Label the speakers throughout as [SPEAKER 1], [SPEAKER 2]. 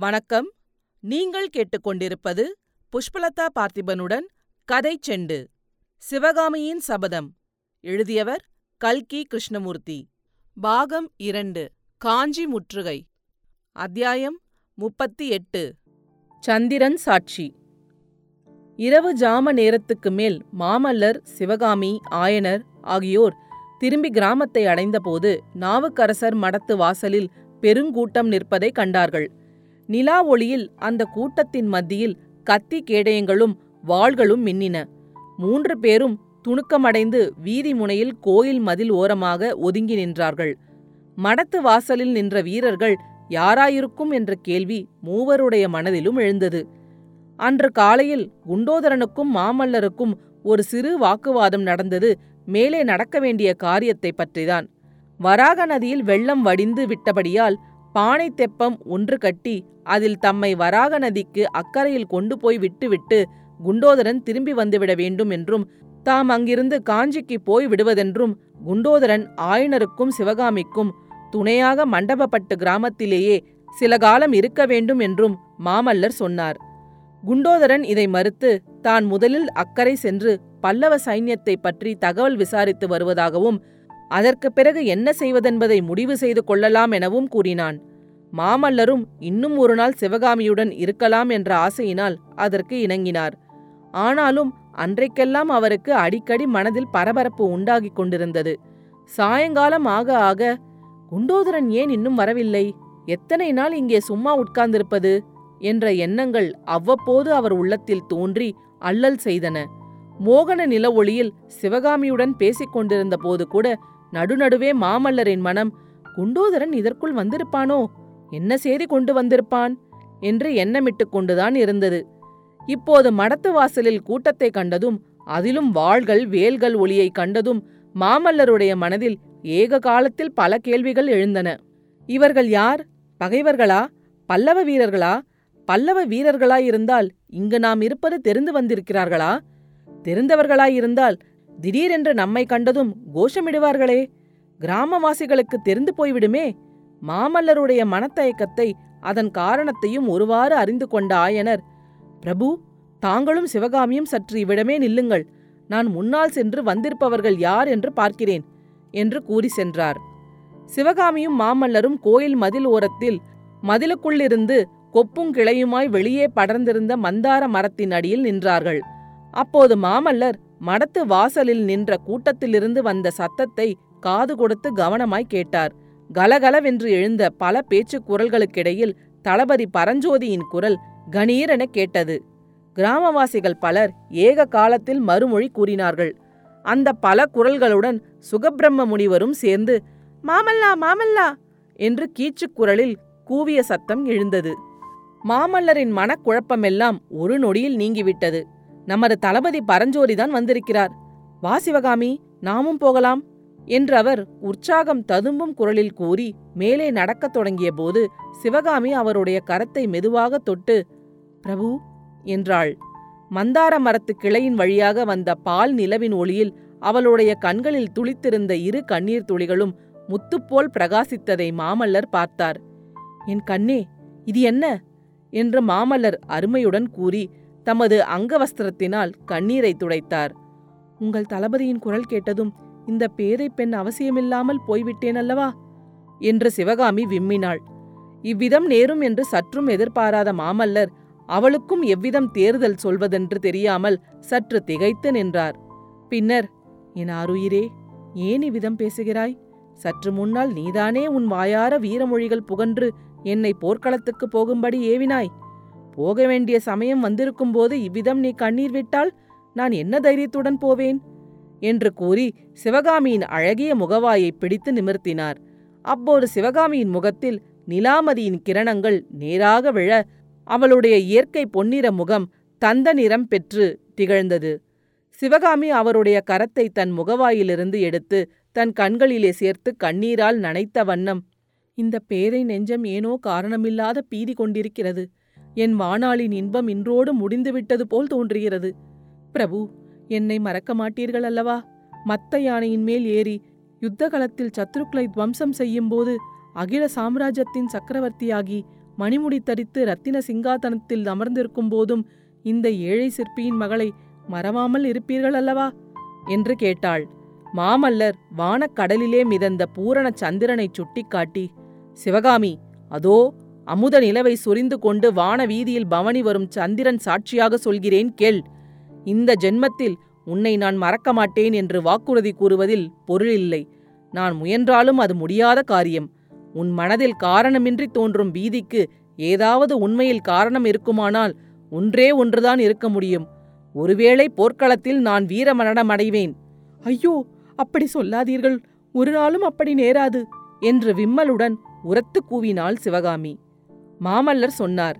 [SPEAKER 1] வணக்கம். நீங்கள் கேட்டுக்கொண்டிருப்பது புஷ்பலதா பார்த்திபனுடன் கதை செண்டு. சிவகாமியின் சபதம். எழுதியவர் கல்கி கிருஷ்ணமூர்த்தி. பாகம் இரண்டு. காஞ்சி முற்றுகை. அத்தியாயம் முப்பத்தி எட்டு சந்திரன் சாட்சி. இரவு ஜாம நேரத்துக்கு மேல் மாமல்லர் சிவகாமி ஆயனர் ஆகியோர் திரும்பி கிராமத்தை அடைந்தபோது நாவுக்கரசர் மடத்து வாசலில் பெருங்கூட்டம் நிற்பதை கண்டார்கள். நிலா ஒளியில் அந்த கூட்டத்தின் மத்தியில் கத்தி கேடயங்களும் வாள்களும் மின்னின. மூன்று பேரும் துணுக்கமடைந்து வீதி முனையில் கோயில் மதில் ஓரமாக ஒதுங்கி நின்றார்கள். மடத்து வாசலில் நின்ற வீரர்கள் யாராயிருக்கும் என்ற கேள்வி மூவருடைய மனதிலும் எழுந்தது. அன்று காலையில் குண்டோதரனுக்கும் மாமல்லருக்கும் ஒரு சிறு வாக்குவாதம் நடந்தது. மேலே நடக்க வேண்டிய காரியத்தை பற்றிதான். வராக நதியில் வெள்ளம் வடிந்து விட்டபடியால் பானை தெப்பம் ஒன்று கட்டி அதில் தம்மை வராக நதிக்கு அக்கறையில் கொண்டு போய் விட்டுவிட்டு குண்டோதரன் திரும்பி வந்துவிட வேண்டும் என்றும் தாம் அங்கிருந்து காஞ்சிக்கு போய் விடுவதென்றும் குண்டோதரன் ஆயனருக்கும் சிவகாமிக்கும் துணையாக மண்டபப்பட்டு கிராமத்திலேயே சில காலம் இருக்க வேண்டும் என்றும் மாமல்லர் சொன்னார். குண்டோதரன் இதை மறுத்து தான் முதலில் அக்கறை சென்று பல்லவ சைன்யத்தை பற்றி தகவல் விசாரித்து வருவதாகவும் அதற்கு பிறகு என்ன செய்வதென்பதை முடிவு செய்து கொள்ளலாம் எனவும் கூறினான். மாமல்லரும் இன்னும் ஒரு நாள் சிவகாமியுடன் இருக்கலாம் என்ற ஆசையினால் அதற்கு இணங்கினார். ஆனாலும் அன்றைக்கெல்லாம் அவருக்கு அடிக்கடி மனதில் பரபரப்பு உண்டாகிக் கொண்டிருந்தது. சாயங்காலம் ஆக ஆக குண்டோதரன் ஏன் இன்னும் வரவில்லை? எத்தனை நாள் இங்கே சும்மா உட்கார்ந்திருப்பது? என்ற எண்ணங்கள் அவ்வப்போது அவர் உள்ளத்தில் தோன்றி அல்லல் செய்தன. மோகன நில ஒளியில் சிவகாமியுடன் பேசிக் கொண்டிருந்த போது கூட நடுநடுவே மாமல்லரின் மனம் குண்டோதரன் இதற்குள் வந்திருப்பானோ? என்ன செய்தி கொண்டு வந்திருப்பான்? என்று எண்ணமிட்டுக் கொண்டுதான் இருந்தது. இப்போது மடத்து வாசலில் கூட்டத்தை கண்டதும் அதிலும் வாள்கள் வேல்கள் ஒளியை கண்டதும் மாமல்லருடைய மனதில் ஏக காலத்தில் பல கேள்விகள் எழுந்தன. இவர்கள் யார்? பகைவர்களா? பல்லவ வீரர்களா? பல்லவ வீரர்களாயிருந்தால் இங்கு நாம் இருப்பது தெரிந்து வந்திருக்கிறார்களா? தெரிந்தவர்களாயிருந்தால் திடீரென்று நம்மை கண்டதும் கோஷமிடுவார்களே. கிராமவாசிகளுக்கு தெரிந்து போய்விடுமே. மாமல்லருடைய மனத்தயக்கத்தை அதன் காரணத்தையும் ஒருவாறு அறிந்து கொண்ட ஆயனர் பிரபு தாங்களும் சிவகாமியும் சற்று இவ்விடமே நில்லுங்கள். நான் முன்னால் சென்று வந்திருப்பவர்கள் யார் என்று பார்க்கிறேன் என்று கூறி சென்றார். சிவகாமியும் மாமல்லரும் கோயில் மதில் ஓரத்தில் மதிலுக்குள்ளிருந்து கொப்பும் கிளையுமாய் வெளியே படர்ந்திருந்த மந்தார மரத்தின் அடியில் நின்றார்கள். அப்போது மாமல்லர் மடத்து வாசலில் நின்ற கூட்டத்திலிருந்து வந்த சத்தத்தை காது கொடுத்து கவனமாய் கேட்டார். கலகலவென்று எழுந்த பல பேச்சுக் குரல்களுக்கிடையில் தளபதி பரஞ்சோதியின் குரல் கணீரென கேட்டது. கிராமவாசிகள் பலர் ஏக காலத்தில் மறுமொழி கூறினார்கள். அந்த பல குரல்களுடன் சுகபிரம்ம முனிவரும் சேர்ந்து மாமல்லா மாமல்லா! என்று கீச்சுக் குரலில் கூவிய சத்தம் எழுந்தது. மாமல்லரின் மனக்குழப்பமெல்லாம் ஒரு நொடியில் நீங்கிவிட்டது. நமது தளபதி பரஞ்சோதிதான் வந்திருக்கிறார். வா சிவகாமி நாமும் போகலாம் என்று அவர் உற்சாகம் ததும்பும் குரலில் கூறி மேலே நடக்கத் தொடங்கிய போது சிவகாமி அவருடைய கரத்தை மெதுவாக தொட்டு பிரபு என்றாள். மந்தார மரத்து கிளையின் வழியாக வந்த பால் நிலவின் ஒளியில் அவளுடைய கண்களில் துளித்திருந்த இரு கண்ணீர் துளிகளும் முத்துப்போல் பிரகாசித்ததை மாமல்லர் பார்த்தார். என் கண்ணே இது என்ன? என்று மாமல்லர் அருமையுடன் கூறி தமது அங்கவஸ்திரத்தினால் கண்ணீரை துடைத்தார். உங்கள் தளபதியின் குரல் கேட்டதும் இந்த பேதை பெண் அவசியமில்லாமல் போய்விட்டேன் அல்லவா? என்று சிவகாமி விம்மினாள். இவ்விதம் நேரும் என்று சற்றும் எதிர்பாராத மாமல்லர் அவளுக்கும் எவ்விதம் தேர்தல் சொல்வதென்று தெரியாமல் சற்று திகைத்து நின்றார். பின்னர் என் ஆருயிரே ஏன் இவ்விதம் பேசுகிறாய்? சற்று முன்னால் நீதானே உன் வாயார வீரமொழிகள் புகன்று என்னை போர்க்களத்துக்கு போகும்படி ஏவினாய். போக வேண்டிய சமயம் வந்திருக்கும்போது இவ்விதம் நீ கண்ணீர் விட்டால் நான் என்ன தைரியத்துடன் போவேன்? என்று கூறி சிவகாமியின் அழகிய முகவாயை பிடித்து நிமிர்த்தினார். அப்போது சிவகாமியின் முகத்தில் நிலாமதியின் கிரணங்கள் நேராக விழ அவளுடைய இயற்கை பொன்னிற முகம் தந்த நிறம் பெற்று திகழ்ந்தது. சிவகாமி அவருடைய கரத்தை தன் முகவாயிலிருந்து எடுத்து தன் கண்களிலே சேர்த்து கண்ணீரால் நனைத்த வண்ணம் இந்த பேரை நெஞ்சம் ஏனோ காரணமில்லாத பீதி கொண்டிருக்கிறது. என் வாணாளின் இன்பம் இன்றோடு முடிந்துவிட்டது போல் தோன்றுகிறது. பிரபு என்னை மறக்க மாட்டீர்கள் அல்லவா? மத்த யானையின் மேல் ஏறி யுத்த களத்தில் சத்ருக்களை துவம்சம் செய்யும்போது அகில சாம்ராஜ்யத்தின் சக்கரவர்த்தியாகி மணிமுடி தரித்து ரத்தின சிங்காதனத்தில் அமர்ந்திருக்கும் போதும் இந்த ஏழை சிற்பியின் மகளை மறவாமல் இருப்பீர்கள் அல்லவா? என்று கேட்டாள். மாமல்லர் வானக்கடலிலே மிதந்த பூரண சந்திரனைச் சுட்டிக்காட்டி சிவகாமி அதோ அமுத நிலவை சொரிந்து கொண்டு வான வீதியில் பவனி வரும் சந்திரன் சாட்சியாக சொல்கிறேன் கேள். இந்த ஜென்மத்தில் உன்னை நான் மறக்க மாட்டேன் என்று வாக்குறுதி கூறுவதில் பொருளில்லை நான் முயன்றாலும் அது முடியாத காரியம். உன் மனதில் காரணமின்றி தோன்றும் பீதிக்கு ஏதாவது உண்மையில் காரணம் இருக்குமானால் ஒன்றே ஒன்றுதான் இருக்க முடியும். ஒருவேளை போர்க்களத்தில் நான் வீர மரணமடைவேன் ஐயோ அப்படி சொல்லாதீர்கள். ஒரு நாளும் அப்படி நேராது என்று விம்மலுடன் உரத்து கூவினாள் சிவகாமி. மாமல்லர் சொன்னார்.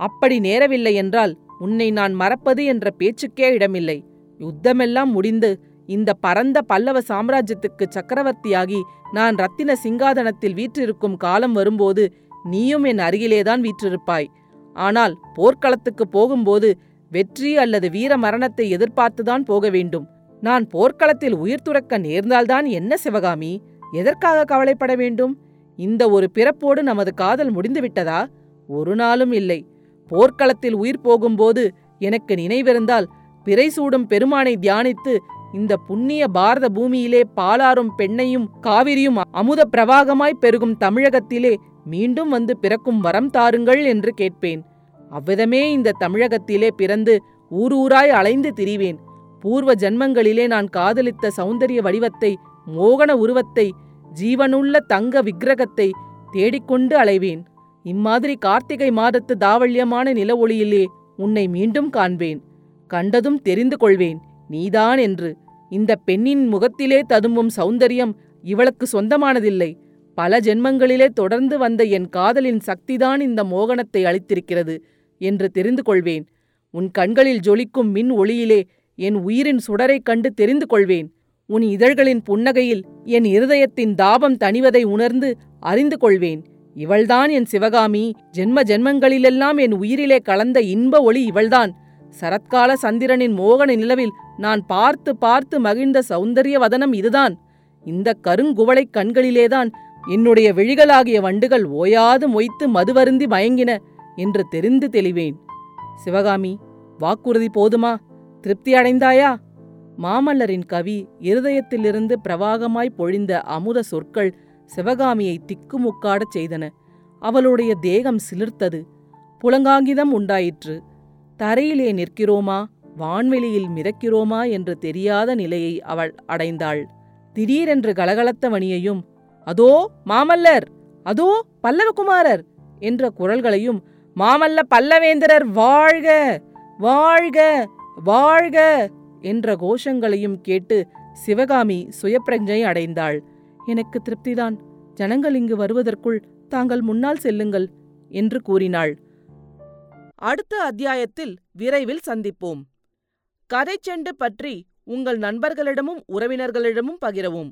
[SPEAKER 1] அப்படி நேரவில்லை என்றால் உன்னை நான் மறப்பது என்ற பேச்சுக்கே இடமில்லை. யுத்தமெல்லாம் முடிந்து இந்த பரந்த பல்லவ சாம்ராஜ்யத்துக்கு சக்கரவர்த்தியாகி நான் ரத்தின சிங்காதனத்தில் வீற்றிருக்கும் காலம் வரும்போது நீயும் என் அருகிலேதான் வீற்றிருப்பாய். ஆனால் போர்க்களத்துக்கு போகும்போது வெற்றி அல்லது வீர மரணத்தை எதிர்பார்த்துதான் போக வேண்டும். நான் போர்க்களத்தில் உயிர் துறக்க நேர்ந்தால்தான் என்ன சிவகாமி? எதற்காக கவலைப்பட வேண்டும்? இந்த ஒரு பிறப்போடு நமது காதல் முடிந்துவிட்டதா ஒரு நாளும் இல்லை. போர்க்களத்தில் உயிர் போகும்போது எனக்கு நினைவிருந்தால் பிறை சூடும் பெருமானை தியானித்து இந்த புண்ணிய பாரத பூமியிலே பாலாரும் பெண்ணையும் காவிரியும் அமுத பிரவாகமாய் பெருகும் தமிழகத்திலே மீண்டும் வந்து பிறக்கும் வரம் தாருங்கள் என்று கேட்பேன். அவ்விதமே இந்த தமிழகத்திலே பிறந்து ஊரூராய் அலைந்து திரிவேன். பூர்வ ஜன்மங்களிலே நான் காதலித்த சௌந்தரிய வடிவத்தை மோகன உருவத்தை ஜீவனுள்ள தங்க விக்கிரகத்தை தேடிக்கொண்டு அலைவேன். இம்மாதிரி கார்த்திகை மாதத்து தாவல்யமான நில ஒளியிலே உன்னை மீண்டும் காண்பேன். கண்டதும் தெரிந்து கொள்வேன் நீதான் என்று. இந்த பெண்ணின் முகத்திலே ததும்பும் சௌந்தரியம் இவளுக்கு சொந்தமானதில்லை. பல ஜென்மங்களிலே தொடர்ந்து வந்த என் காதலின் சக்திதான் இந்த மோகனத்தை அளித்திருக்கிறது என்று தெரிந்து கொள்வேன். உன் கண்களில் ஜொலிக்கும் மின் ஒளியிலே என் உயிரின் சுடரைக் கண்டு தெரிந்து கொள்வேன். உன் இதழ்களின் புன்னகையில் என் இருதயத்தின் தாபம் தணிவதை உணர்ந்து அறிந்து கொள்வேன். இவள்தான் என் சிவகாமி. ஜென்ம ஜென்மங்களிலெல்லாம் என் உயிரிலே கலந்த இன்ப ஒளி இவள்தான். சரத்கால சந்திரனின் மோகன நிலவில் நான் பார்த்து பார்த்து மகிழ்ந்த சௌந்தரிய வதனம் இதுதான். இந்த கருங்குவளைக் கண்களிலேதான் என்னுடைய விழிகளாகிய வண்டுகள் ஓயாது மொய்த்து மதுவருந்தி மயங்கின என்று தெரிந்து தெளிவேன். சிவகாமி வாக்குறுதி போதுமா? திருப்தி அடைந்தாயா? மாமல்லரின் கவி இருதயத்திலிருந்து பிரவாகமாய் பொழிந்த அமுத சொற்கள் சிவகாமியை திக்குமுக்காடச் செய்தன. அவளுடைய தேகம் சிலிர்த்தது. புலங்காங்கிதம் உண்டாயிற்று. தரையிலே நிற்கிறோமா? வான்வெளியில் மிதக்கிறோமா? என்று தெரியாத நிலையை அவள் அடைந்தாள். திடீரென்று கலகலத்த வணியையும் அதோ மாமல்லர்! அதோ பல்லவகுமாரர்! என்ற குரல்களையும் மாமல்ல பல்லவேந்திரர் வாழ்க! வாழ்க! வாழ்க! என்ற கோஷங்களையும் கேட்டு சிவகாமி சுயப்பிரஜை அடைந்தாள். எனக்கு திருப்திதான். ஜனங்கள் இங்கு வருவதற்குள் தாங்கள் முன்னால் செல்லுங்கள் என்று கூறினாள். அடுத்த அத்தியாயத்தில் விரைவில் சந்திப்போம். கதை செண்டு பற்றி உங்கள் நண்பர்களிடமும் உறவினர்களிடமும் பகிரவும்.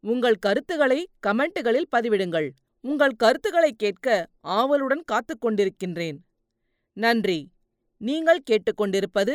[SPEAKER 1] உங்கள் கருத்துக்களை கமெண்ட்டுகளில் பதிவிடுங்கள். உங்கள் கருத்துக்களை கேட்க ஆவலுடன் காத்துக்கொண்டிருக்கின்றேன் நன்றி. நீங்கள் கேட்டுக்கொண்டிருப்பது